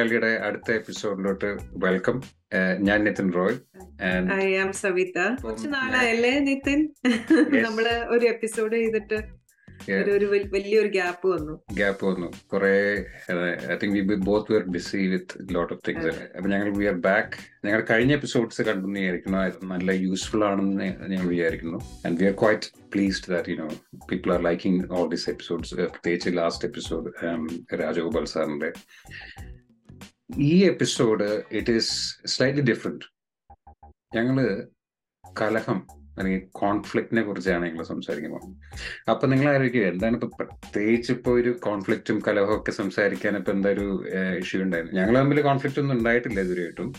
മലയാളിയുടെ അടുത്ത എപ്പിസോഡിലോട്ട് വെൽക്കം ഞാൻ Nithin Roy. I am Savitha. കുറച്ച് നാളായല്ലേ നിതിൻ? നമ്മൾ ഒരു എപ്പിസോഡ് ചെയ്തിട്ട്. ഒരു വലിയൊരു ഗ്യാപ്പ് വന്നു. ഗ്യാപ്പ് വന്നു. കുറെ I think we both were busy with lot of things. അപ്പൊ ഞങ്ങൾ വി ആർ ബാക്ക് ഞങ്ങൾ കഴിഞ്ഞ എപ്പിസോഡ്സ് കണ്ടു വിചാരിക്കുന്നു നല്ല യൂസ്ഫുൾ ആണെന്ന് ഞങ്ങൾ വിചാരിക്കുന്നു. And we are quite pleased that you know people are liking all these episodes പ്രത്യേകിച്ച് ലാസ്റ്റ് എപ്പിസോഡ് രാജഗോപാൽ സാറിന്റെ. ഈ episode it is slightly different ഞങ്ങൾ കലഹം അല്ലെങ്കിൽ കോൺഫ്ലിക്റ്റിനെ കുറിച്ചാണ് ഞങ്ങൾ സംസാരിക്കുന്നത് അപ്പൊ നിങ്ങൾ ആലോചിക്കുക എന്താണ് ഇപ്പൊ പ്രത്യേകിച്ച് ഇപ്പൊ ഒരു കോൺഫ്ലിക്റ്റും കലഹവും ഒക്കെ സംസാരിക്കാൻ ഇപ്പൊ എന്താ ഒരു ഇഷ്യൂ ഉണ്ടായിരുന്നു? ഞങ്ങൾ തമ്മിൽ കോൺഫ്ലിക്റ്റ് ഒന്നും ഉണ്ടായിട്ടില്ല ഇതുവരെയായിട്ടും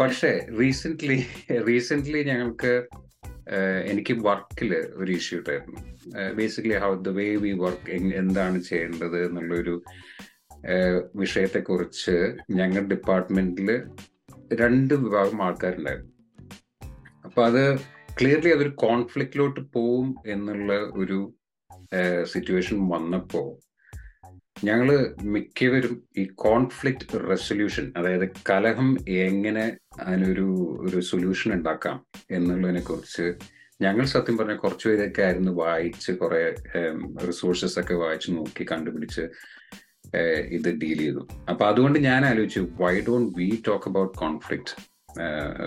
പക്ഷേ റീസെന്റ്ലി റീസെന്റ്ലി ഞങ്ങൾക്ക് എനിക്ക് വർക്കിൽ ഒരു ഇഷ്യൂ ഉണ്ടായിരുന്നു basically how the way we work എന്താണ് ചെയ്യേണ്ടത് എന്നുള്ളൊരു വിഷയത്തെക്കുറിച്ച് ഞങ്ങളുടെ ഡിപ്പാർട്ട്മെന്റിൽ രണ്ട് വിഭാഗം ആൾക്കാരുണ്ടായിരുന്നു. അപ്പൊ അത് ക്ലിയർലി അതൊരു കോൺഫ്ലിക്റ്റിലോട്ട് പോവും എന്നുള്ള ഒരു സിറ്റുവേഷൻ വന്നപ്പോ ഞങ്ങൾ മിക്കവരും ഈ കോൺഫ്ലിക്റ്റ് റെസൊല്യൂഷൻ അതായത് കലഹം എങ്ങനെ അതിനൊരു ഒരു സൊല്യൂഷൻ ഉണ്ടാക്കാം എന്നുള്ളതിനെ കുറിച്ച് ഞങ്ങൾ സത്യം പറഞ്ഞ കുറച്ച് പേരൊക്കെ ആയിരുന്നു വായിച്ച് കുറെ റിസോഴ്സസ് ഒക്കെ വായിച്ച് നോക്കി കണ്ടുപിടിച്ച് ഇത് ഡീൽ ചെയ്തു. അപ്പൊ അതുകൊണ്ട് ഞാൻ ആലോചിച്ചു why don't we talk about conflict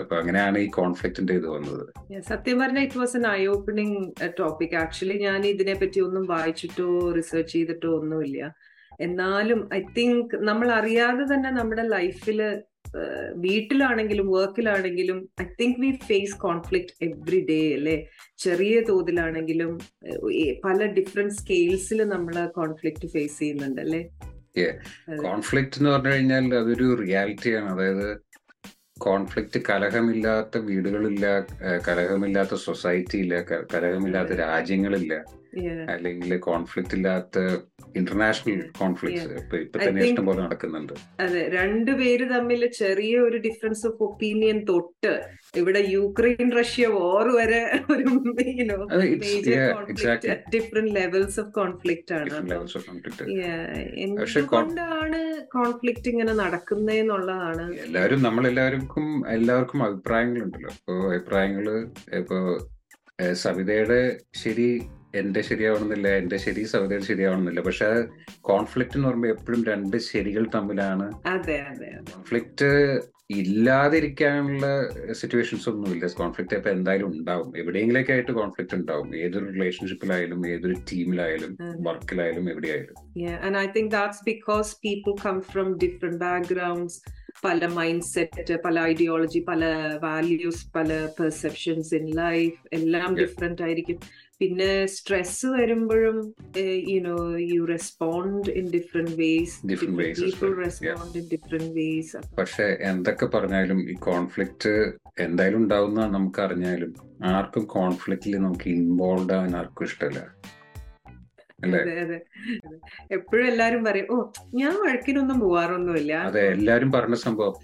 അപ്പൊ അങ്ങനെയാണ് ഈ കോൺഫ്ലിക്റ്റിന്റെ ഇത് വന്നത്. സത്യം പറഞ്ഞാൽ it was an eye opening topic actually ഞാൻ ഇതിനെ പറ്റി ഒന്നും വായിച്ചിട്ടോ റിസർച്ച് ചെയ്തിട്ടോ ഒന്നുമില്ല. എന്നാലും ഐ തിങ്ക് നമ്മൾ അറിയാതെ തന്നെ നമ്മുടെ ലൈഫിൽ വീട്ടിലാണെങ്കിലും വർക്കിലാണെങ്കിലും I think we face conflict every day അല്ലേ? ചെറിയ തോതിലാണെങ്കിലും പല ഡിഫറെന്റ് സ്കെയിൽസിൽ നമ്മൾ കോൺഫ്ലിക്ട് ഫേസ് ചെയ്യുന്നുണ്ട് അല്ലേ. കോൺഫ്ലിക്റ്റ് എന്ന് പറഞ്ഞു കഴിഞ്ഞാൽ അതൊരു റിയാലിറ്റിയാണ് അതായത് കോൺഫ്ലിക്റ്റ് കലഹമില്ലാത്ത വീടുകളില്ല കലഹമില്ലാത്ത സൊസൈറ്റി ഇല്ല കലഹമില്ലാത്ത രാജ്യങ്ങളില്ല. അല്ലെങ്കിൽ കോൺഫ്ലിക്റ്റ് ഇല്ലാത്ത ഇന്റർനാഷണൽ കോൺഫ്ലിക്ട്സ് ഇപ്പൊ ഇപ്പൊ തന്നെ ഇഷ്ടംപോലെ ഇഷ്ടം പോലെ നടക്കുന്നുണ്ട്. അതെ രണ്ടുപേര് തമ്മിൽ ചെറിയ ഒരു ഡിഫറൻസ് ഓഫ് ഒപ്പീനിയൻ തൊട്ട് ഇവിടെ യുക്രൈൻ റഷ്യ വോർ വരെ ഒരു. ഡിഫറെന്റ് ലെവൽസ് ഓഫ് കോൺഫ്ലിക്റ്റ് ആണ് എന്തുകൊണ്ടാണ് കോൺഫ്ലിക്റ്റ് ഇങ്ങനെ നടക്കുന്നതെന്നുള്ളതാണ് എല്ലാവരും നമ്മളെല്ലാവർക്കും എല്ലാവർക്കും അഭിപ്രായങ്ങളുണ്ടല്ലോ. ഇപ്പൊ അഭിപ്രായങ്ങൾ ഇപ്പൊ സവിതയുടെ ശരി എന്റെ ശരിയാവണമെന്നില്ല എന്റെ ശരി സവിതയുടെ ശരിയാവണമെന്നില്ല. പക്ഷെ കോൺഫ്ലിക്റ്റ് എന്ന് പറയുമ്പോൾ എപ്പോഴും രണ്ട് ശരികൾ തമ്മിലാണ്. കോൺഫ്ലിക്റ്റ് ഇല്ലാതിരിക്കാനുള്ള സിറ്റുവേഷൻസ് ഒന്നുമില്ല. കോൺഫ്ലിക്റ്റ് ഇപ്പൊ എന്തായാലും ഉണ്ടാവും. എവിടെയെങ്കിലൊക്കെ ആയിട്ട് കോൺഫ്ലിക്റ്റ് ഉണ്ടാവും. ഏതൊരു റിലേഷൻഷിപ്പിലായാലും ഏതൊരു ടീമിലായാലും വർക്കിലായാലും എവിടെയായാലും. And I I that's because because come from from different പല മൈൻഡ് സെറ്റ് പല ഐഡിയോളജി പല വാല്യൂസ് പല പെർസെപ്ഷൻസ് ഇൻ ലൈഫ് എല്ലാം. ഡിഫറെന്റ് ആയിരിക്കും. പിന്നെ സ്ട്രെസ് വരുമ്പോഴും you know you respond in different ways different ways പക്ഷെ എന്തൊക്കെ പറഞ്ഞാലും ഈ കോൺഫ്ലിക്റ്റ് എന്തായാലും ഉണ്ടാവുന്ന നമുക്ക് അറിഞ്ഞാലും ആർക്കും കോൺഫ്ലിക്റ്റിൽ നമുക്ക് ഇൻവോൾവ് ആവാൻ ആർക്കും ഇഷ്ടമല്ല. അതെ അതെ. എപ്പോഴും എല്ലാരും പറയും ഓ ഞാൻ വഴക്കിനൊന്നും പോവാറൊന്നുമില്ല. അതെ എല്ലാരും പറഞ്ഞ സംഭവം.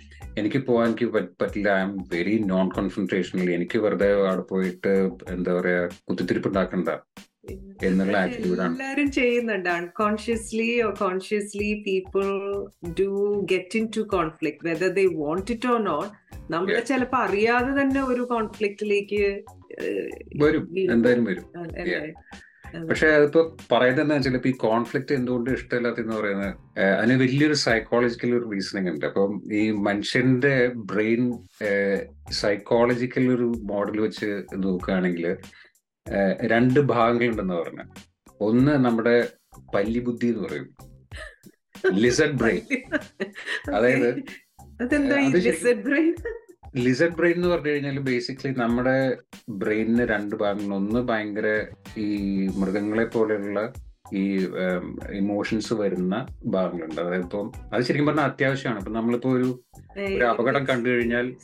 എനിക്ക് പോവാൻ എനിക്ക് പറ്റില്ല. ഐ എം വെരി നോൺ കോൺസെൻട്രേഷനിൽ എനിക്ക് വെറുതെ അവിടെ പോയിട്ട് എന്താ പറയാ കുത്തിത്തിരിപ്പ് ഉണ്ടാക്കണ്ട എന്നുള്ള ആണ്. എല്ലാരും ചെയ്യുന്നുണ്ട്. Unconsciously or consciously people do get into conflict whether they want it or not നമ്മൾ. ചിലപ്പോ അറിയാതെ തന്നെ ഒരു കോൺഫ്ലിക്റ്റിലേക്ക് വരും. എന്തായാലും വരും. പക്ഷെ അതിപ്പോ പറയുന്നത് എന്താ വെച്ചാൽ ഇപ്പൊ ഈ കോൺഫ്ലിക്റ്റ് എന്തുകൊണ്ട് ഇഷ്ടമില്ലാത്ത എന്ന് പറയുന്നത് അതിന് വലിയൊരു സൈക്കോളജിക്കൽ ഒരു റീസണിങ് ഉണ്ട്. അപ്പം ഈ മനുഷ്യന്റെ ബ്രെയിൻ സൈക്കോളജിക്കൽ ഒരു മോഡൽ വെച്ച് നോക്കുകയാണെങ്കിൽ രണ്ട് ഭാഗങ്ങളുണ്ടെന്ന് പറഞ്ഞ. ഒന്ന് നമ്മുടെ പല്ലി ബുദ്ധി എന്ന് പറയും. ലിസഡ് ബ്രെയിൻ അതായത് ലിസഡ് ബ്രെയിൻ എന്ന് പറഞ്ഞു കഴിഞ്ഞാൽ ബേസിക്കലി നമ്മുടെ ബ്രെയിനിന് രണ്ട് ഭാഗങ്ങൾ. ഒന്ന് ഭയങ്കര ഈ മൃഗങ്ങളെ പോലെയുള്ള ഈ ഇമോഷൻസ് വരുന്ന ഭാഗങ്ങളുണ്ട്. അതായത് ഇപ്പം അത് ശരിക്കും പറഞ്ഞാൽ അത്യാവശ്യമാണ്. ഇപ്പൊ നമ്മളിപ്പോ ഒരു ഒരു അപകടം കണ്ടു കഴിഞ്ഞാൽ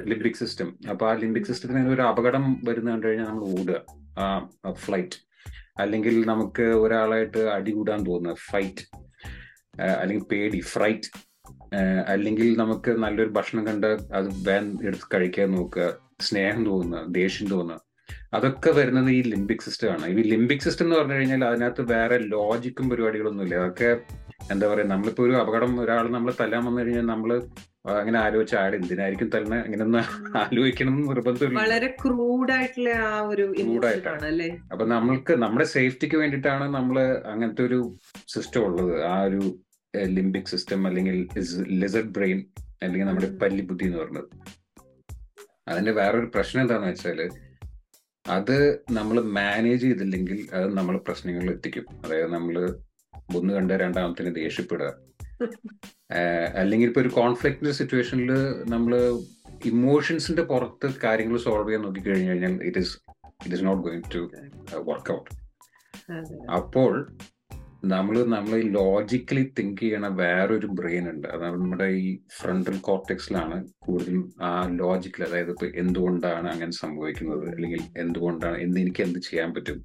ലിംബിക് സിസ്റ്റം അപ്പൊ ആ ലിംബിക് സിസ്റ്റത്തിന് ഒരു അപകടം വരുന്ന കണ്ടു കഴിഞ്ഞാൽ നമ്മൾ ഓടുക. ആ ഫ്ലൈറ്റ് അല്ലെങ്കിൽ നമുക്ക് ഒരാളായിട്ട് അടികൂടാൻ തോന്നുന്നത് ഫൈറ്റ് അല്ലെങ്കിൽ പേടി ഫ്രൈറ്റ് അല്ലെങ്കിൽ നമുക്ക് നല്ലൊരു ഭക്ഷണം കണ്ട് അത് വേൻ എടുത്ത് കഴിക്കാൻ നോക്കുക സ്നേഹം തോന്നുക ദേഷ്യം തോന്നുക. അതൊക്കെ വരുന്നത് ഈ ലിംബിക് സിസ്റ്റം ആണ്. ഈ ലിംബിക് സിസ്റ്റം എന്ന് പറഞ്ഞു കഴിഞ്ഞാൽ അതിനകത്ത് വേറെ ലോജിക്കും പരിപാടികളൊന്നും ഇല്ല അതൊക്കെ എന്താ പറയുക നമ്മളിപ്പോ ഒരു അപകടം ഒരാൾ നമ്മൾ തല്ലാൻ വന്നു കഴിഞ്ഞാൽ നമ്മൾ അങ്ങനെ ആലോചിച്ച ആൾ എന്തിനായിരിക്കും തന്നെ അങ്ങനെ ഒന്ന് ആലോചിക്കണം നിർബന്ധമില്ല. വളരെ ക്രൂഡായിട്ടുള്ള ആ ഒരു അപ്പൊ നമ്മൾക്ക് നമ്മുടെ സേഫ്റ്റിക്ക് വേണ്ടിയിട്ടാണ് നമ്മൾ അങ്ങനത്തെ ഒരു സിസ്റ്റം ഉള്ളത്. ആ ഒരു ലിംബിക് സിസ്റ്റം അല്ലെങ്കിൽ ലിസർഡ് ബ്രെയിൻ അല്ലെങ്കിൽ നമ്മുടെ പല്ലി ബുദ്ധി എന്ന് പറയുന്നത് അതിന്റെ വേറൊരു പ്രശ്നം എന്താണെന്ന് വെച്ചാൽ അത് നമ്മൾ മാനേജ് ചെയ്തില്ലെങ്കിൽ അത് നമ്മൾ പ്രശ്നങ്ങളിൽ എത്തിക്കും. അതായത് നമ്മൾ ഒന്ന് കണ്ട രണ്ടാമത്തിന് ദേഷ്യപ്പെടുക. അല്ലെങ്കിൽ ഇപ്പൊ ഒരു കോൺഫ്ലിക്റ്റിന്റെ സിറ്റുവേഷനിൽ നമ്മൾ ഇമോഷൻസിന്റെ പുറത്ത് കാര്യങ്ങൾ സോൾവ് ചെയ്യാൻ നോക്കി കഴിഞ്ഞു കഴിഞ്ഞാൽ it is it is not going to work out അപ്പോൾ നമ്മൾ നമ്മൾ ലോജിക്കലി തിങ്ക് ചെയ്യണ വേറൊരു ബ്രെയിൻ ഉണ്ട്. അത് നമ്മുടെ ഈ ഫ്രണ്ടൽ കോർട്ടെക്സിലാണ് കൂടുതലും ആ ലോജിക്കൽ അതായത് ഇപ്പൊ എന്തുകൊണ്ടാണ് അങ്ങനെ സംഭവിക്കുന്നത്? അല്ലെങ്കിൽ എന്തുകൊണ്ടാണ് എന്ത് എനിക്ക് എന്ത് ചെയ്യാൻ പറ്റും?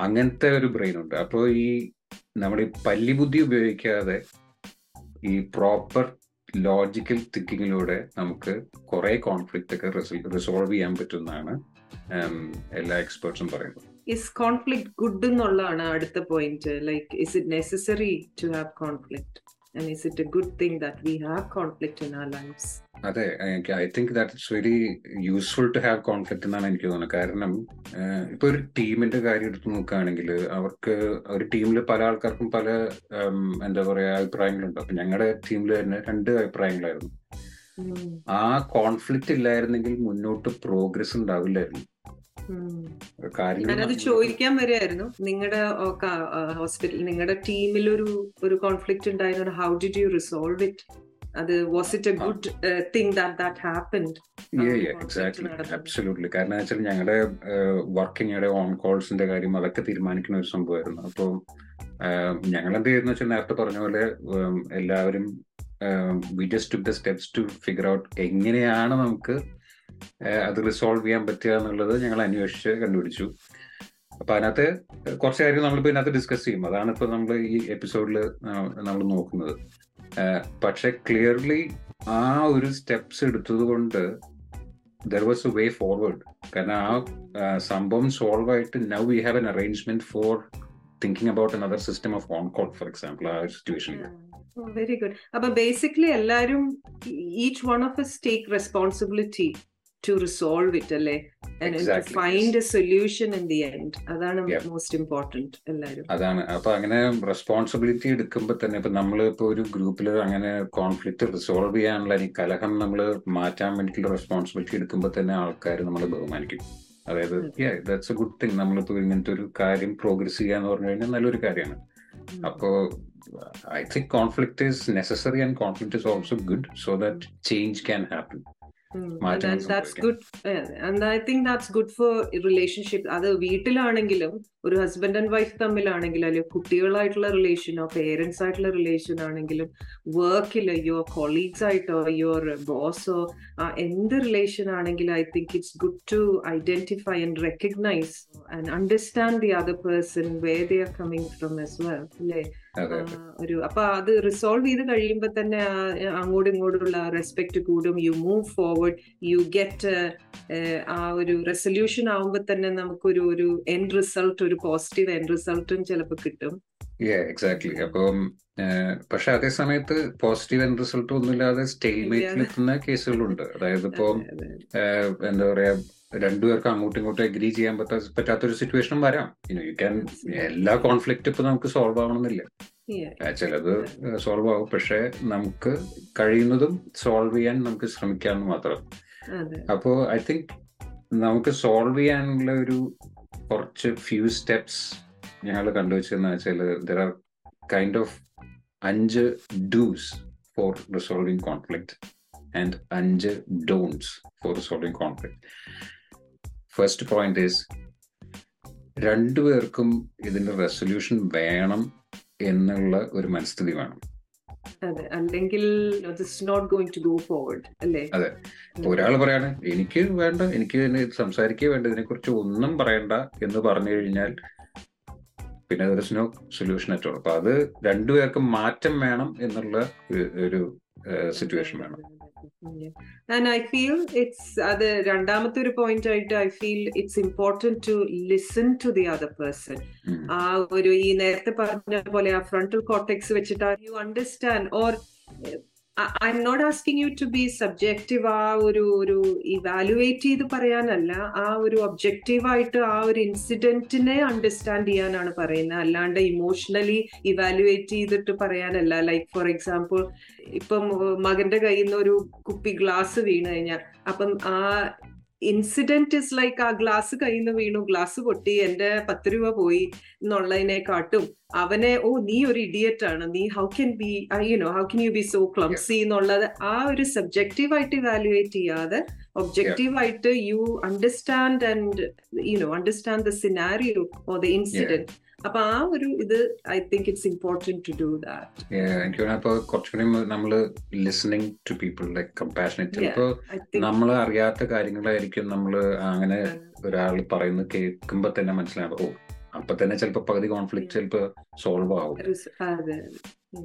അങ്ങനത്തെ ഒരു ബ്രെയിൻ ഉണ്ട്. അപ്പോൾ ഈ നമ്മുടെ ഈ പല്ലിബുദ്ധി ഉപയോഗിക്കാതെ ഈ പ്രോപ്പർ ലോജിക്കൽ തിങ്കിങ്ങിലൂടെ നമുക്ക് കുറേ കോൺഫ്ലിക്റ്റ് ഒക്കെ റിസോൾവ് ചെയ്യാൻ പറ്റുമെന്നാണ് എല്ലാ എക്സ്പേർട്സും പറയുന്നത്. ഇസ് കോൺഫ്ലിക്ട് ഗുഡ് എന്നുള്ളതാണ് അടുത്ത point like is it necessary to have conflict and is it a good thing that we have conflict in our lifes അതെ I think that it's very useful to have conflict എന്നാണ് എനിക്ക് തോന്നുന്നത്. കാരണം ഇപ്പൊ ഒരു ടീമിന്റെ കാര്യം എടുത്ത് നോക്കുകയാണെങ്കിൽ അവർക്ക് ഒരു ടീമിൽ പല ആൾക്കാർക്കും പല എന്താ പറയാ അഭിപ്രായങ്ങളുണ്ട്. അപ്പൊ ഞങ്ങളുടെ ടീമിൽ തന്നെ രണ്ട് അഭിപ്രായങ്ങളായിരുന്നു. ആ കോൺഫ്ലിക്റ്റ് ഇല്ലായിരുന്നെങ്കിൽ മുന്നോട്ട് പ്രോഗ്രസ് ഉണ്ടാവില്ലായിരുന്നു. ഞാനത് ചോദിക്കാൻ വരെയായിരുന്നു നിങ്ങളുടെ ഹോസ്പിറ്റൽ നിങ്ങളുടെ ടീമിൽ ഒരു ഒരു കോൺഫ്ലിക്ട് ഉണ്ടായിരുന്നു how did you resolve it അത് was it a good thing that that happened. കാരണം വെച്ചാൽ ഞങ്ങളുടെ വർക്കിംഗ് ഓൺ കോൾസിന്റെ കാര്യം അതൊക്കെ തീരുമാനിക്കുന്ന ഒരു സംഭവമായിരുന്നു. അപ്പോൾ ഞങ്ങൾ എന്ത് ചെയ്യുന്ന വെച്ചാൽ നേരത്തെ പറഞ്ഞ പോലെ എല്ലാവരും we just to the steps to figure out എങ്ങനെയാണ് നമുക്ക് അത് റിസോൾവ് ചെയ്യാൻ പറ്റുക എന്നുള്ളത് ഞങ്ങൾ അന്വേഷിച്ച് കണ്ടുപിടിച്ചു. അപ്പൊ അതിനകത്ത് കുറച്ച് നമ്മൾ നമ്മളിപ്പോ ഇതിനകത്ത് ഡിസ്കസ് ചെയ്യും. അതാണ് ഇപ്പൊ നമ്മൾ ഈ എപ്പിസോഡിൽ നമ്മൾ നോക്കുന്നത്. പക്ഷെ ക്ലിയർലി ആ ഒരു സ്റ്റെപ്സ് എടുത്തത് കൊണ്ട് there was a way forward കാരണം ആ, സംഭവം സോൾവ് ആയിട്ട് now we have an arrangement for thinking about another system of on call for example ആ ഒരു സിറ്റുവേഷനിൽ വെരി ഗുഡ് അപ്പൊ ബേസിക്കലി എല്ലാരും each one of us take responsibility to resolve it അല്ലേ? Exactly, find a solution in the end അതാണ്. Most important എല്ലാവരും. അതാണ്. അപ്പൊ അങ്ങനെ റെസ്പോൺസിബിലിറ്റി എടുക്കുമ്പോൾ തന്നെ ഇപ്പൊ നമ്മൾ ഇപ്പൊ ഒരു ഗ്രൂപ്പിൽ അങ്ങനെ കോൺഫ്ലിക്ട് റിസോൾവ് ചെയ്യാനുള്ള ഈ കലഹം നമ്മൾ മാറ്റാൻ വേണ്ടിയിട്ടുള്ള റെസ്പോൺസിബിലിറ്റി എടുക്കുമ്പോൾ തന്നെ ആൾക്കാർ നമ്മളെ ബഹുമാനിക്കും. അതായത് ദാറ്റ്സ് എ ഗുഡ് തിങ് നമ്മളിപ്പോ ഇങ്ങനത്തെ ഒരു കാര്യം പ്രോഗ്രസ് ചെയ്യാന്ന് പറഞ്ഞു കഴിഞ്ഞാൽ നല്ലൊരു കാര്യമാണ്. അപ്പോ I think conflict is necessary and conflict is also good so that change can happen മാറ്റങ്ങൾ ദാറ്റ്സ് സംഭവിക്കാം. Good and I think that's good for relationship അത് വീട്ടിലാണെങ്കിലും ഒരു ഹസ്ബൻഡ് ആൻഡ് വൈഫ് തമ്മിലാണെങ്കിലും അല്ലെങ്കിൽ കുട്ടികളായിട്ടുള്ള റിലേഷനോ പേരൻസ് ആയിട്ടുള്ള റിലേഷൻ ആണെങ്കിലും വർക്കിൽ യുവർ കൊളീഗ്സ് ആയിട്ടോ യുവർ ബോസോ ആ എന്ത് റിലേഷൻ ആണെങ്കിലും I think it's good to identify and recognize and understand the other person way they are coming from as well അല്ലേ? ഒരു അപ്പൊ അത് റിസോൾവ് ചെയ്ത് കഴിയുമ്പോൾ തന്നെ അങ്ങോട്ടും ഇങ്ങോട്ടുള്ള റെസ്പെക്ട് കൂടും you move forward you get ആ ഒരു റെസൊല്യൂഷൻ ആവുമ്പോൾ തന്നെ നമുക്കൊരു ഒരു എൻഡ് റിസൾട്ട് ഒരു പോസിറ്റീവ് എൻഡ് റിസൾട്ടും ചിലപ്പോൾ കിട്ടും. എക്സാക്ട്ലി അപ്പം പക്ഷെ അതേ സമയത്ത് പോസിറ്റീവ് എൻഡ് റിസൾട്ട് ഒന്നുമില്ലാതെ സ്റ്റേറ്റ്മെന്റിൽ എത്തുന്ന കേസുകളുണ്ട്. അതായത് ഇപ്പോ എന്താ പറയാ രണ്ടുപേർക്ക് അങ്ങോട്ടും ഇങ്ങോട്ടും അഗ്രി ചെയ്യാൻ പറ്റാ പറ്റാത്തൊരു സിറ്റുവേഷനും വരാം. യു ക്യാൻ എല്ലാ കോൺഫ്ലിക്റ്റ് ഇപ്പൊ നമുക്ക് സോൾവ് ആവണമെന്നില്ല. ചിലത് സോൾവ് ആവും. പക്ഷെ നമുക്ക് കഴിയുന്നതും സോൾവ് ചെയ്യാൻ നമുക്ക് ശ്രമിക്കാമെന്ന് മാത്രം. അപ്പോ ഐ തിങ്ക് നമുക്ക് സോൾവ് ചെയ്യാനുള്ള ഒരു കുറച്ച് ഫ്യൂ സ്റ്റെപ്സ് ഞങ്ങൾ കണ്ടുവച്ചതെന്ന് വെച്ചാൽ ദർ ആർ കൈൻഡ് ഓഫ് അഞ്ച് do's for resolving conflict and അഞ്ച് don'ts for resolving conflict first point is രണ്ടുപേർക്കും ഇതിന്റെ റെസൊല്യൂഷൻ വേണം എന്നുള്ള ഒരു മനസ്ഥിതി വേണം. അതെ അല്ലെങ്കിൽ not going to go forward അല്ലേ? അതെ. ഒരാൾ പറയാണ് എനിക്ക് വേണ്ട എനിക്ക് ഇതിനെ സംസാരിക്കേ വേണ്ട ഇതിനെക്കുറിച്ച് ഒന്നും പറയണ്ട എന്ന് പറഞ്ഞു കഴിഞ്ഞാൽ പിന്നെ there is no solution at all അപ്പൊ അത് രണ്ടുപേർക്കും മാറ്റം വേണം എന്നുള്ള ഒരു സിറ്റുവേഷൻ വേണം. ആൻഡ് ഐ ഫീൽ ഇറ്റ്സ് അത് രണ്ടാമത്തെ ഒരു പോയിന്റ് ആയിട്ട് I feel it's important to listen to the other person. ആ ഒരു ഈ നേരത്തെ പറഞ്ഞ പോലെ ആ ഫ്രണ്ടൽ കോട്ടക്സ് വെച്ചിട്ട് you understand or I am not asking you to be subjective ആ ഒരു ഒരു ഇവാലുവേറ്റ് ചെയ്ത് പറയാനല്ല. ആ ഒരു ഒബ്ജക്റ്റീവായിട്ട് ആ ഒരു ഇൻസിഡന്റിനെ അണ്ടർസ്റ്റാൻഡ് ചെയ്യാനാണ് പറയുന്നത്. അല്ലാണ്ട് ഇമോഷണലി ഇവാലുവേറ്റ് ചെയ്തിട്ട് പറയാനല്ല. ലൈക്ക് ഫോർ എക്സാമ്പിൾ ഇപ്പം മകന്റെ കയ്യിൽ നിന്ന് ഒരു കുപ്പി ഗ്ലാസ് വീണ് കഴിഞ്ഞാൽ അപ്പം ആ ഇൻസിഡന്റ് ഇസ് ലൈക്ക് ആ ഗ്ലാസ് കയ്യിൽ നിന്ന് വീണു ഗ്ലാസ് പൊട്ടി എന്റെ പത്ത് രൂപ പോയി എന്നുള്ളതിനെക്കാട്ടും അവനെ ഓ നീ ഒരു ഇഡിയറ്റ് ആണ്. നീ how can be you know how can you be so clumsy എന്നുള്ളത് ആ ഒരു സബ്ജക്റ്റീവ് ആയിട്ട് ഇവാലുവേറ്റ് ചെയ്യാതെ ഒബ്ജക്റ്റീവ് ആയിട്ട് you understand and you know understand the scenario or the incident അപ്പൊ ആ ഒരു ഇത് I think it's important to do that. എനിക്ക് അപ്പൊ കുറച്ചുകൂടി നമ്മൾ listening to people like compassionate ചിലപ്പോ ഐ നമ്മൾ അറിയാത്ത കാര്യങ്ങളായിരിക്കും നമ്മൾ അങ്ങനെ ഒരാൾ പറയുന്നത് കേൾക്കുമ്പോൾ തന്നെ മനസ്സിലാവും ഓ അപ്പൊ തന്നെ ചിലപ്പോ പകുതി കോൺഫ്ലിക്ട് ചിലപ്പോ സോൾവ് ആവും.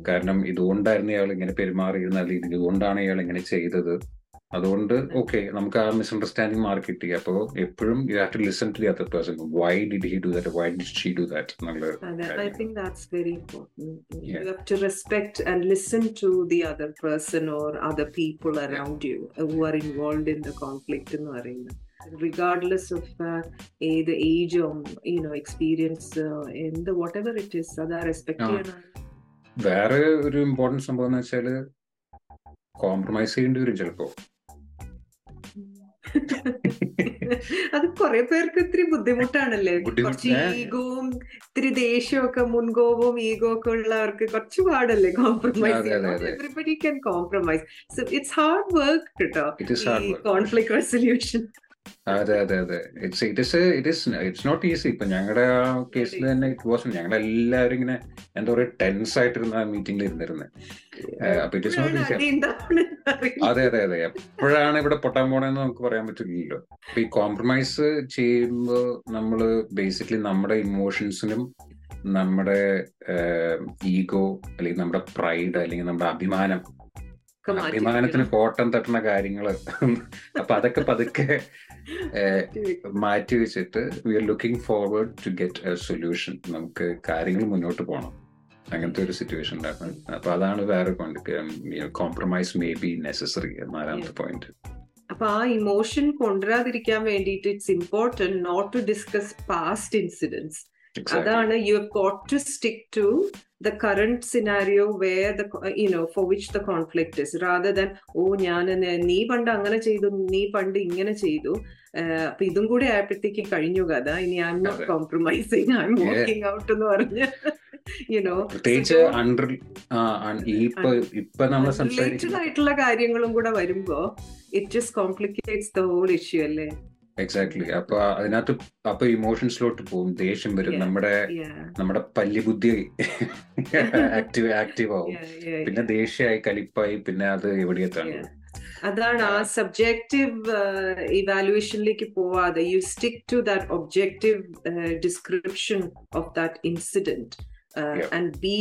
കാരണം ഇതുകൊണ്ടായിരുന്നു ഇയാൾ ഇങ്ങനെ പെരുമാറിയിരുന്നത്. അല്ലെങ്കിൽ ഇതുകൊണ്ടാണ് ഇയാൾ ഇങ്ങനെ ചെയ്തത്. അതുകൊണ്ട് ഓക്കെ നമുക്ക് ആ മിസ്അണ്ടർസ്റ്റാൻഡിങ് മാറി കിട്ടി അപ്പോ എപ്പോഴും you have to listen to the other person why did he do that why did she do that എന്നുള്ള think that's very important. Yeah. You have to respect and listen to the other person or other people around you who are involved in the conflict എന്ന് പറയുന്നത് regardless of uh, age or you know experience uh, എന്ത് whatever it is അത് respect. ചെയ്യണം വേറെ ഒരു important സംഭവം എന്ന് വെച്ചാൽ കോംപ്രമൈസ് ചെയ്യേണ്ടി വരും ചിലപ്പോ അത് കുറെ പേർക്ക് ഇത്തിരി ബുദ്ധിമുട്ടാണല്ലേ? ബുദ്ധിമുട്ട്- കുറച്ച്. ഈഗോവും ഇത്തിരി ദേഷ്യമൊക്കെ മുൻകോപവും ഈഗോ ഒക്കെ ഉള്ളവർക്ക് കുറച്ച് പാടല്ലേ compromise. Everybody can compromise it's hard work കേട്ടോ. കോൺഫ്ലിക്ട് റെസൊല്യൂഷൻ അതെ അതെ അതെ. It's it is it is it's not easy ഇപ്പൊ ഞങ്ങളുടെ ആ കേസിൽ തന്നെ ഇറ്റ് വാസ് ഞങ്ങൾ എല്ലാവരും ഇങ്ങനെ എന്താ പറയുക ടെൻസ് ആയിട്ടിരുന്ന മീറ്റിംഗിൽ ഇരുന്നിരുന്നത് അപ്പൊ ഇറ്റ് ഇസ് നോട്ട് ഈസി അതെ അതെ അതെ. എപ്പോഴാണ് ഇവിടെ പൊട്ടാൻ പോണെന്ന് നമുക്ക് പറയാൻ പറ്റില്ലല്ലോ. അപ്പൊ ഈ കോംപ്രമൈസ് ചെയ്യുമ്പോൾ നമ്മൾ ബേസിക്കലി നമ്മുടെ ഇമോഷൻസിനും നമ്മുടെ ഈഗോ അല്ലെങ്കിൽ നമ്മുടെ പ്രൈഡ് അല്ലെങ്കിൽ നമ്മുടെ അഭിമാനം അഭിമാനത്തിന് കോട്ടം തട്ടുന്ന കാര്യങ്ങൾ. അപ്പൊ അതൊക്കെ പതുക്കെ മാറ്റി വെച്ചിട്ട് we are looking forward to get a solution നമുക്ക് കാര്യങ്ങൾ മുന്നോട്ട് പോകണം അങ്ങനത്തെ ഒരു സിറ്റുവേഷൻ ഉണ്ടാക്കണം. അപ്പൊ അതാണ് വേറെ കോംപ്രമൈസ് മേ ബി നെസസറി നാലാമത്തെ പോയിന്റ് അപ്പൊ ആ ഇമോഷൻ കൊണ്ടുവരാതിരിക്കാൻ വേണ്ടിയിട്ട് it's important not to discuss past incidents അതാണ് you have got to stick to the current scenario where the you know for which the conflict is rather than oh ഞാൻ നീ പണ്ട് അങ്ങനെ ചെയ്തു നീ പണ്ട് ഇങ്ങനെ ചെയ്തു. അപ്പൊ ഇതും കൂടി ആയപ്പോഴത്തേക്ക് കഴിഞ്ഞു കഥ. ഇനി I am not compromising I am working out എന്ന് പറഞ്ഞ് ായിട്ടുള്ള പ്രത്യേകിച്ച് അണ്ടർ ഇപ്പൊ നമ്മൾ സംസാരിച്ചിട്ടുള്ള കാര്യങ്ങളും കൂടെ വരുമ്പോ it just complicates the whole issue അല്ലേ? എക്സാക്ട്ലി അപ്പൊ അതിനകത്ത് അപ്പൊ ഇമോഷൻസിലോട്ട് പോകും. ദേഷ്യം വരും. നമ്മുടെ നമ്മുടെ പല്ലിബുദ്ധി ആക്റ്റീവ് ആക്റ്റീവ് ആവും. പിന്നെ ദേഷ്യമായി കലിപ്പായി പിന്നെ അത് എവിടെയെത്താണ് അതാണ് ആ സബ്ജക്റ്റീവ് ഇവാലുവേഷനിലേക്ക് പോവാതെ you stick to that objective description of that incident and be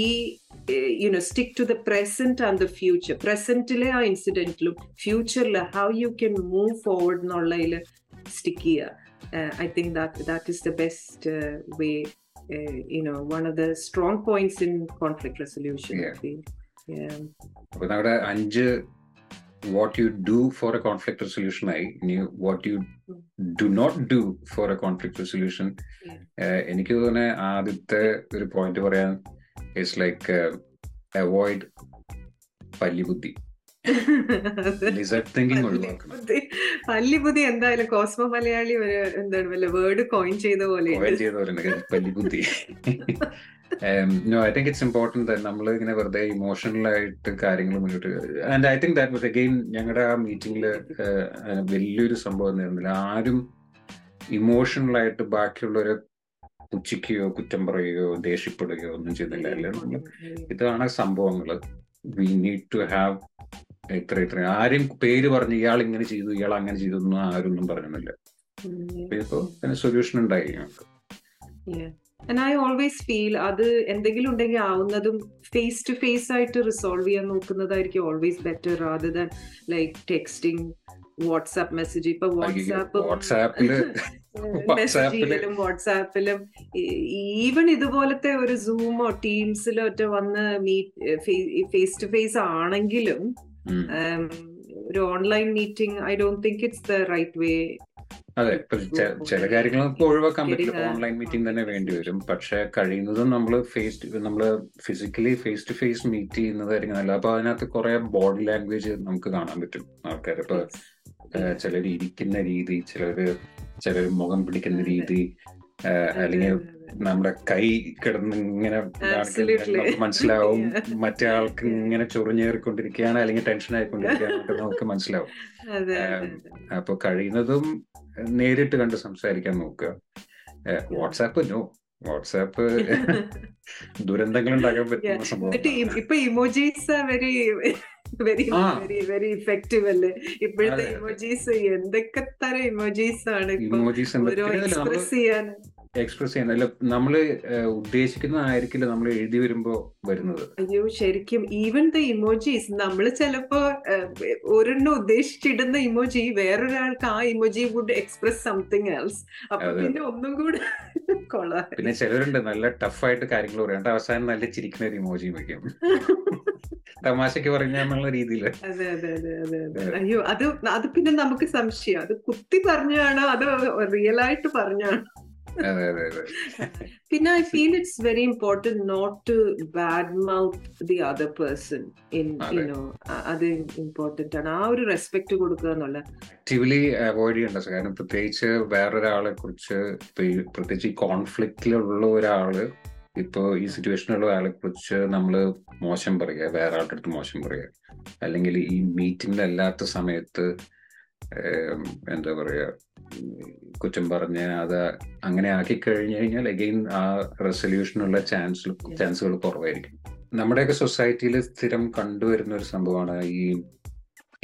you know stick to the present and the future പ്രസന്റിലെ ആ ഇൻസിഡന്റിലും ഫ്യൂച്ചറിൽ how you can move forward എന്നുള്ളതിൽ stick here. Uh, I think that that is the best uh, way. Uh, you know, one of the strong points in conflict resolution. Yeah. I feel. Yeah. അപ്പൊ നമ്മുടെ അഞ്ച് what you do for a conflict resolution ആയി ഇനി what you do not do for a conflict resolution എനിക്ക് തോന്നുന്നത് ആദ്യത്തെ ഒരു point പറയാൻ ഇറ്റ്സ് ലൈക്ക് അവോയ്ഡ് പല്ലിബുദ്ധി പല്ലിബുദ്ധി എന്തായാലും കോസ്മോ മലയാളി ഒരു എന്താണ് വല്ല വേർഡ് കോയിൻ ചെയ്ത പോലെ പല്ലിബുദ്ധി no I think it's important നമ്മൾ ഇങ്ങനെ വെറുതെ ഇമോഷണൽ ആയിട്ട് കാര്യങ്ങൾ മുന്നോട്ട് and I think that was again ഞങ്ങളുടെ ആ മീറ്റിംഗിൽ വലിയൊരു സംഭവം നേരുന്നില്ല ആരും ഇമോഷണൽ ആയിട്ട് ബാക്കിയുള്ളവരെ പുച്ഛിക്കുകയോ കുറ്റം പറയുകയോ ദേഷ്യപ്പെടുകയോ ഒന്നും ചെയ്യുന്നില്ല എല്ലാവരും ഇതാണ് സംഭവങ്ങൾ വി നീഡ് ടു ഹാവ് ഇത്ര ഇത്ര. ആരും പേര് പറഞ്ഞു ഇയാൾ ഇങ്ങനെ ചെയ്തു ഇയാൾ അങ്ങനെ ചെയ്തു ഒന്നും ആരൊന്നും പറഞ്ഞില്ല ഇപ്പൊ പിന്നെ സൊല്യൂഷൻ ഉണ്ടായി ഞങ്ങൾക്ക് ആൻഡ് ഐ ഓൾവേസ് ഫീൽ അത് എന്തെങ്കിലും ഉണ്ടെങ്കിൽ ആവുന്നതും ഫേസ് ടു ഫേസ് ആയിട്ട് റിസോൾവ് ചെയ്യാൻ നോക്കുന്നതായിരിക്കും always better rather than like texting WhatsApp message ഇപ്പൊ വാട്സാപ്പ് മെസ്സേജിലും വാട്സാപ്പിലും ഈവൻ ഇതുപോലത്തെ ഒരു സൂമോ ടീംസിലോ ഒറ്റ വന്ന് മീറ്റ് ഫേസ് ടു ഫേസ് ആണെങ്കിലും ഒരു online meeting I don't think it's the right way അതെ ചില കാര്യങ്ങൾ നമുക്ക് ഒഴിവാക്കാൻ പറ്റില്ല. ഓൺലൈൻ മീറ്റിംഗ് തന്നെ വേണ്ടി വരും. പക്ഷെ കഴിയുന്നതും നമ്മൾ ഫേസ് നമ്മൾ physically face to face meet ചെയ്യുന്നതായിരിക്കും നല്ല അപ്പൊ അതിനകത്ത് കുറെ ബോഡി ലാംഗ്വേജ് നമുക്ക് കാണാൻ പറ്റും ആൾക്കാർ ഇപ്പൊ ചിലർ ഇരിക്കുന്ന രീതി ചിലര് ചിലർ മുഖം പിടിക്കുന്ന രീതി അല്ലെങ്കിൽ നമ്മുടെ കൈ കിടന്ന് ഇങ്ങനെ മനസ്സിലാവും. മറ്റേ ആൾക്ക് ഇങ്ങനെ ചൊറിഞ്ഞേറിക്കൊണ്ടിരിക്കുകയാണ് അല്ലെങ്കിൽ ടെൻഷൻ ആയിക്കൊണ്ടിരിക്കുകയാണ് നമുക്ക് മനസ്സിലാവും. അപ്പൊ കഴിയുന്നതും നേരിട്ട് കണ്ട് സംസാരിക്കാൻ നോക്കുക. WhatsApp no. വാട്സാപ്പ് ദുരന്തങ്ങൾ ഉണ്ടാക്കാൻ പറ്റുന്ന സംഭവം ഇപ്പൊ emojis very very very very effective അല്ലേ? ഇപ്പോഴത്തെ ഇമോജീസ് എന്തൊക്കെ തരം ഇമോജീസ് ആണ് ഇപ്പൊ എക്സ്പ്രസ് ചെയ്യാൻ? എക്സ്പ്രസ് ചെയ്യുന്നത് അല്ല നമ്മൾ ഉദ്ദേശിക്കുന്നതായിരിക്കില്ല നമ്മൾ എഴുതി വരുമ്പോ വരുന്നത്. അയ്യോ ശരിക്കും ഈവൻ ദ ഇമോജീസ് നമ്മൾ ചിലപ്പോ ഒരെണ്ണം ഉദ്ദേശിച്ചിടുന്ന ഇമോജി വേറൊരാൾക്ക് ആ emoji would express something else അപ്പൊ പിന്നെ ഒന്നും കൂടെ കൊള്ളാം. പിന്നെ ചിലരുണ്ട് നല്ല ടഫായിട്ട് കാര്യങ്ങൾ പറയാണ്ട് അവസാനം നല്ല ചിരിക്കുന്ന ഒരു ഇമോജി വയ്ക്കും തമാശക്ക് പറഞ്ഞാന്നുള്ള രീതിയിൽ അതെ അതെ അതെ അതെ അയ്യോ അത് അത് പിന്നെ നമുക്ക് സംശയം. അത് കുത്തി പറഞ്ഞാണോ? അത് റിയൽ ആയിട്ട് പറഞ്ഞാണോ? പിന്നെ I feel it's very important not to bad mouth the other person in you know അത്. ഇമ്പോർട്ടന്റ് ആണ്. ആ ഒരു റെസ്പെക്ട് കൊടുക്കുക എന്നുള്ള ആക്റ്റീവ്ലി അവോയ്ഡ് ചെയ്യേണ്ട കാരണം പ്രത്യേകിച്ച് വേറൊരാളെ കുറിച്ച് പ്രത്യേകിച്ച് ഈ കോൺഫ്ലിക്റ്റിലുള്ള ഒരാൾ ഇപ്പോ ഈ സിറ്റുവേഷനിലുള്ള ആളെ കുറിച്ച് നമ്മൾ മോശം പറയുക വേറെ ആളുടെ അടുത്ത് മോശം പറയുക. അല്ലെങ്കിൽ ഈ മീറ്റിംഗിലല്ലാത്ത സമയത്ത് എന്താ പറയാ കുറ്റം പറഞ്ഞ് അത് അങ്ങനെ ആക്കി കഴിഞ്ഞു കഴിഞ്ഞാൽ അഗെയിൻ ആ റെസൊല്യൂഷനുള്ള ചാൻസ് ചാൻസുകൾ കുറവായിരിക്കും. നമ്മുടെയൊക്കെ സൊസൈറ്റിയിൽ സ്ഥിരം കണ്ടുവരുന്ന ഒരു സംഭവമാണ് ഈ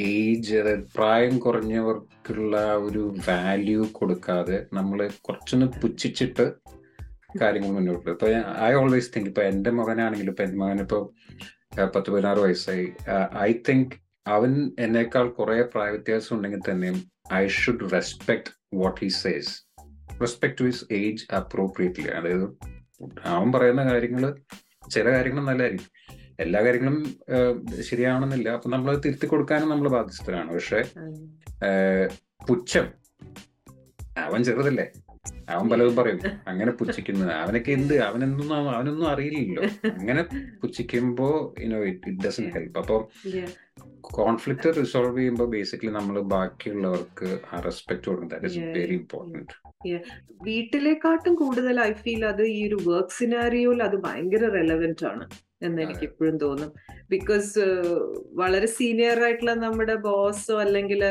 ഏജ് അതായത് പ്രായം കുറഞ്ഞവർക്കുള്ള ഒരു വാല്യൂ കൊടുക്കാതെ നമ്മൾ കുറച്ചൊന്ന് പുച്ഛിച്ചിട്ട് കാര്യങ്ങൾ മുന്നോട്ട് ഇപ്പൊ ഐ ഓൾവേസ് തിങ്ക് ഇപ്പൊ എന്റെ മകനാണെങ്കിലും ഇപ്പൊ എന്റെ മകനിപ്പോ പത്ത് പതിനാറ് വയസ്സായി. ഐ തിങ്ക് അവൻ എന്നേക്കാൾ കുറെ പ്രായ വ്യത്യാസം ഉണ്ടെങ്കിൽ തന്നെയും I should respect what he says respect to his age appropriately അതായത് അവൻ പറയുന്ന കാര്യങ്ങൾ ചില കാര്യങ്ങൾ നല്ലതായിരിക്കും. എല്ലാ കാര്യങ്ങളും ശരിയാവണമെന്നില്ല. അപ്പൊ നമ്മൾ തിരുത്തി കൊടുക്കാനും നമ്മൾ ബാധ്യസ്ഥരാണ്. പക്ഷെ പുച്ഛം. അവൻ ചെറുതല്ലേ. അവൻ പലതും പറയും. അങ്ങനെ പുച്ഛിക്കുന്നത് അവനൊക്കെ എന്ത്? അവനെന്തും അവനൊന്നും അറിയില്ലല്ലോ. അങ്ങനെ പുച്ഛിക്കുമ്പോ ഇറ്റ് ഡസൻ ഹെൽപ്പ് അപ്പൊ കോൺഫ്ലിക്ട് റിസോൾവ് ചെയ്യുമ്പോൾ ബേസിക്കലി നമ്മൾ ബാക്കിയുള്ളവർക്ക് ആ റെസ്പെക്ട് കൊടുക്കും. ദാറ്റ് ഇസ് വെരി ഇമ്പോർട്ടന്റ് വീട്ടിലേക്കാട്ടും കൂടുതൽ ഐ ഫീൽ അത് ഈ ഒരു വർക്ക് സിനാരിയോയിൽ അത് ഭയങ്കര റെലവെന്റ് ആണ് എന്ന് എനിക്ക് ഇപ്പോഴും തോന്നും. ബിക്കോസ് വളരെ സീനിയർ ആയിട്ടുള്ള നമ്മുടെ ബോസോ അല്ലെങ്കിൽ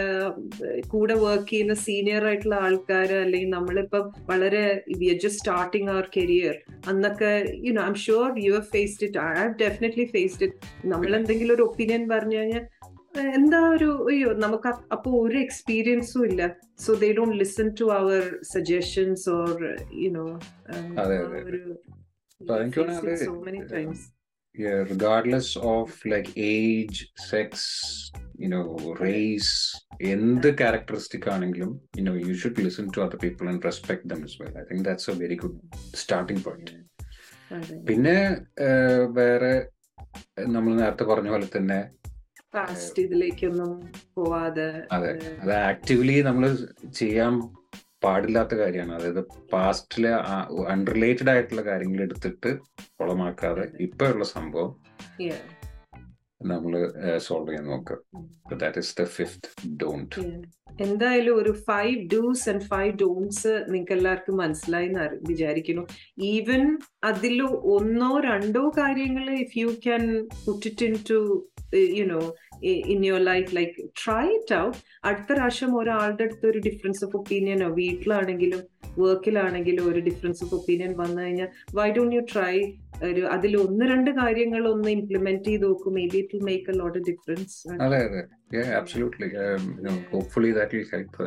കൂടെ വർക്ക് ചെയ്യുന്ന സീനിയർ ആയിട്ടുള്ള ആൾക്കാർ അല്ലെങ്കിൽ നമ്മളിപ്പം വളരെ we are just starting our career അന്നൊക്കെ you know I'm sure you have faced it I have definitely faced it നമ്മൾ എന്തെങ്കിലും ഒരു ഒപ്പീനിയൻ പറഞ്ഞു കഴിഞ്ഞാൽ എന്താ ഒരു അയ്യോ നമുക്ക് അപ്പോ ഒരു എക്സ്പീരിയൻസും ഇല്ല so they don't listen to our suggestions or you know ഒരു so many times yeah regardless of like age sex you know race എന്ത് ക്യാരക്ടറിസ്റ്റിക് ആണെങ്കിലും you know you should listen to other people and respect them as well i think that's a very good starting point പിന്നെ വേറെ നമ്മൾ നേരത്തെ പറഞ്ഞ പോലെ തന്നെ past ഇതിലേക്കൊന്നും പോവാതെ അതെ. അത് ആക്റ്റീവ്ലി നമ്മൾ ചെയ്യാൻ പാടില്ലാത്ത കാര്യമാണ്. അതായത് പാസ്റ്റിലെ അൺറിലേറ്റഡ് ആയിട്ടുള്ള കാര്യങ്ങൾ എടുത്തിട്ട് കുളമാക്കാതെ ഇപ്പൊ ഉള്ള സംഭവം. നമ്മൾ സോൾവ് ചെയ്യാൻ നോക്കുക that is the fifth don't എന്തായാലും ഒരു five do's and five don'ts നിങ്ങൾക്ക് എല്ലാവർക്കും മനസ്സിലായി എന്ന് വിചാരിക്കുന്നു. ഈവൻ അതിൽ ഒന്നോ രണ്ടോ കാര്യങ്ങൾ if you can put it in to you know in your life like try it out അടുത്ത പ്രാവശ്യം ഒരാളുടെ അടുത്ത് ഒരു ഡിഫറൻസ് ഓഫ് ഒപ്പീനിയനോ വീട്ടിലാണെങ്കിലും വർക്കിലാണെങ്കിലും ഒരു ഡിഫറൻസ് ഓഫ് ഒപ്പീനിയൻ വന്നു കഴിഞ്ഞാൽ വൈ ഡോണ്ട് യു ട്രൈ ഒരു അതിൽ ഒന്ന് രണ്ട് കാര്യങ്ങൾ ഒന്ന് ഇംപ്ലിമെന്റ് ചെയ്ത് നോക്കും. Maybe it will make a lot difference അതെ അതെ. Absolutely hopefully that will help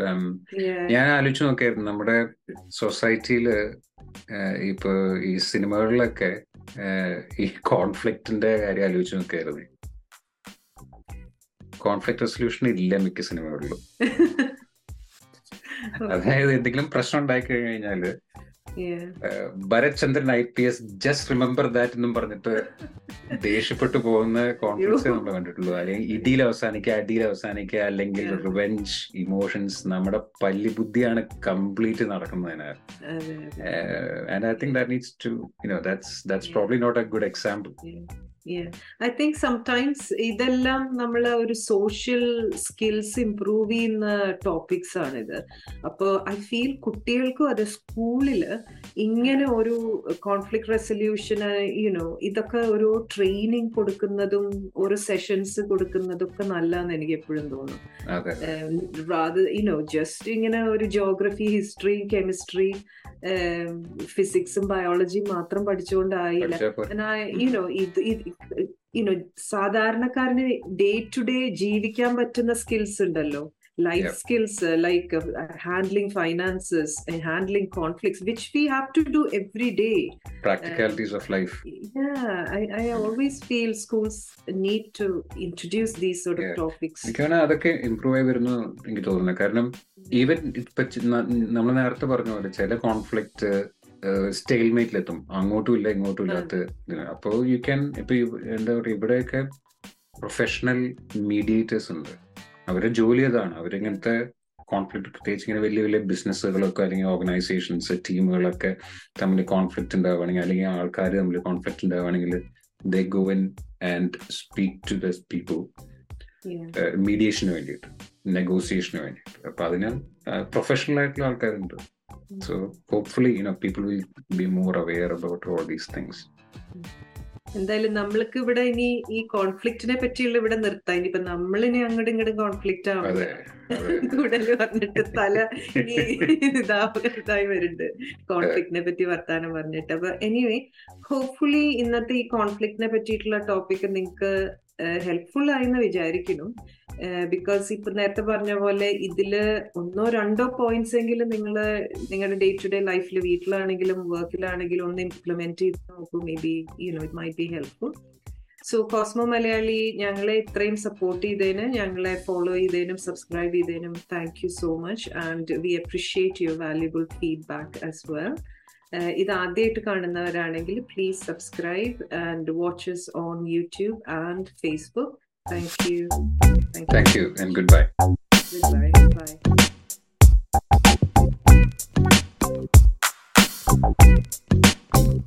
ഞാൻ ആലോചിച്ച് നോക്കിയായിരുന്നു നമ്മുടെ സൊസൈറ്റിയിൽ ഇപ്പൊ ഈ സിനിമകളിലൊക്കെ ഈ കോൺഫ്ലിക്റ്റിന്റെ കാര്യം ആലോചിച്ച് നോക്കിയായിരുന്നു. കോൺഫ്ലിക്ട് റെസൊല്യൂഷൻ ഇല്ല മിക്ക സിനിമകളിലും. അതായത് എന്തെങ്കിലും പ്രശ്നം ഉണ്ടായി കഴിഞ്ഞാൽ Bharath Chandran I P S just remember that എന്നും പറഞ്ഞിട്ട് ദേഷ്യപ്പെട്ടു പോകുന്ന കോൺഫ്ലിക്ട്സ് നമ്മൾ കണ്ടിട്ടുള്ളൂ. അല്ലെങ്കിൽ ഇടിയിൽ അവസാനിക്കുക അടിയിൽ അവസാനിക്കുക അല്ലെങ്കിൽ റിവെഞ്ച് ഇമോഷൻസ് നമ്മുടെ പല്ലി ബുദ്ധിയാണ് കംപ്ലീറ്റ് നടക്കുന്നതിന്. And I think that needs to you know that's that's probably not a good example I think sometimes ഇതെല്ലാം നമ്മൾ ഒരു സോഷ്യൽ സ്കിൽസ് ഇംപ്രൂവ് ചെയ്യുന്ന ടോപ്പിക്സ് ആണിത്. അപ്പോൾ ഐ ഫീൽ കുട്ടികൾക്കും അത് സ്കൂളിൽ ഇങ്ങനെ ഒരു കോൺഫ്ലിക്ട് റെസൊല്യൂഷന് യുനോ ഇതൊക്കെ ഒരു ട്രെയിനിങ് കൊടുക്കുന്നതും ഒരു സെഷൻസ് കൊടുക്കുന്നതും ഒക്കെ നല്ലതെന്ന് എനിക്ക് എപ്പോഴും തോന്നും. യുനോ ജസ്റ്റ് ഇങ്ങനെ ഒരു ജോഗ്രഫി ഹിസ്റ്ററി കെമിസ്ട്രി ഫിസിക്സും ബയോളജിയും മാത്രം പഠിച്ചുകൊണ്ടായില്ല. യുനോ ഇത് യുനോ സാധാരണക്കാരന് ഡേ ടു ഡേ ജീവിക്കാൻ പറ്റുന്ന സ്കിൽസ് ഉണ്ടല്ലോ. Life yep. skills uh, like uh, handling finances and handling conflicts which we have to do every day practicalities uh, of life yeah I, I always feel schools need to introduce these sort yeah. of topics എനിക്ക് അതൊക്കെ improve ആയി വരുന്നു എനിക്ക് തോന്നുന്നു കാരണം even ഇപ്പൊ നമ്മൾ നേരത്തെ പറഞ്ഞ പോലെ ചില കോൺഫ്ലിക്റ്റ് സ്റ്റെയിൽമേറ്റിലെത്തും അങ്ങോട്ടും ഇല്ല ഇങ്ങോട്ടും ഇല്ലാത്ത അപ്പോൾ യു ക്യാൻ ഇപ്പൊ എന്താ പറയുക ഇവിടെയൊക്കെ പ്രൊഫഷണൽ മീഡിയേറ്റേഴ്സ് ഉണ്ട് അവരുടെ ജോലി അതാണ്. അവരിങ്ങനത്തെ കോൺഫ്ലിക്ട് പ്രത്യേകിച്ച് ഇങ്ങനെ വലിയ വലിയ ബിസിനസ്സുകളൊക്കെ അല്ലെങ്കിൽ ഓർഗനൈസേഷൻസ് ടീമുകളൊക്കെ തമ്മിൽ കോൺഫ്ലിക്ട് ഉണ്ടാവുകയാണെങ്കിൽ അല്ലെങ്കിൽ ആൾക്കാർ തമ്മിൽ കോൺഫ്ലിക്ട് ഉണ്ടാവുകയാണെങ്കിൽ they go in and speak to the people മീഡിയേഷന് വേണ്ടിയിട്ട് നെഗോസിയേഷന് വേണ്ടിയിട്ട്. അപ്പൊ അതിന് പ്രൊഫഷണൽ ആയിട്ടുള്ള ആൾക്കാരുണ്ട്. So hopefully you know people will be more aware about all these things എന്തായാലും നമ്മൾക്ക് ഇവിടെ ഇനി ഈ കോൺഫ്ലിക്റ്റിനെ പറ്റിയുള്ള ഇവിടെ നിർത്താം. ഇനിയിപ്പൊ നമ്മളിനി അങ്ങോട്ടും ഇങ്ങോട്ടും കോൺഫ്ലിക്റ്റ് ആവില്ല കൂടുതൽ പറഞ്ഞിട്ട് തല ഇതായി വരുന്നുണ്ട് കോൺഫ്ലിക്റ്റിനെ പറ്റി വർത്താനം പറഞ്ഞിട്ട്. അപ്പൊ എനിവേ ഹോപ്പ്ഫുള്ളി ഇന്നത്തെ ഈ കോൺഫ്ലിക്റ്റിനെ പറ്റിയിട്ടുള്ള ടോപ്പിക് നിങ്ങൾക്ക് ഹെൽപ്ഫുൾ ആയി എന്ന് വിചാരിക്കുന്നു. ബിക്കോസ് ഇപ്പൊ നേരത്തെ പറഞ്ഞ പോലെ ഇതിൽ ഒന്നോ രണ്ടോ പോയിന്റ്സ് എങ്കിലും നിങ്ങൾ നിങ്ങളുടെ ഡേ ടു ഡേ ലൈഫിൽ വീട്ടിലാണെങ്കിലും വർക്കിലാണെങ്കിലും ഒന്ന് ഇംപ്ലിമെന്റ് ചെയ്ത് നോക്കൂ. Maybe you know it might be helpful so Cosmo Malayali ഞങ്ങളെ ഇത്രയും സപ്പോർട്ട് ചെയ്തതിന് ഞങ്ങളെ ഫോളോ ചെയ്തതിനും subscribe ചെയ്തതിനും thank you so much and we appreciate your valuable feedback as well ഇത് ആദ്യമായിട്ട് കാണുന്നവരാണെങ്കിൽ please subscribe and watch us on YouTube and Facebook Thank you. Thank you, Thank you and goodbye. Goodbye. Bye.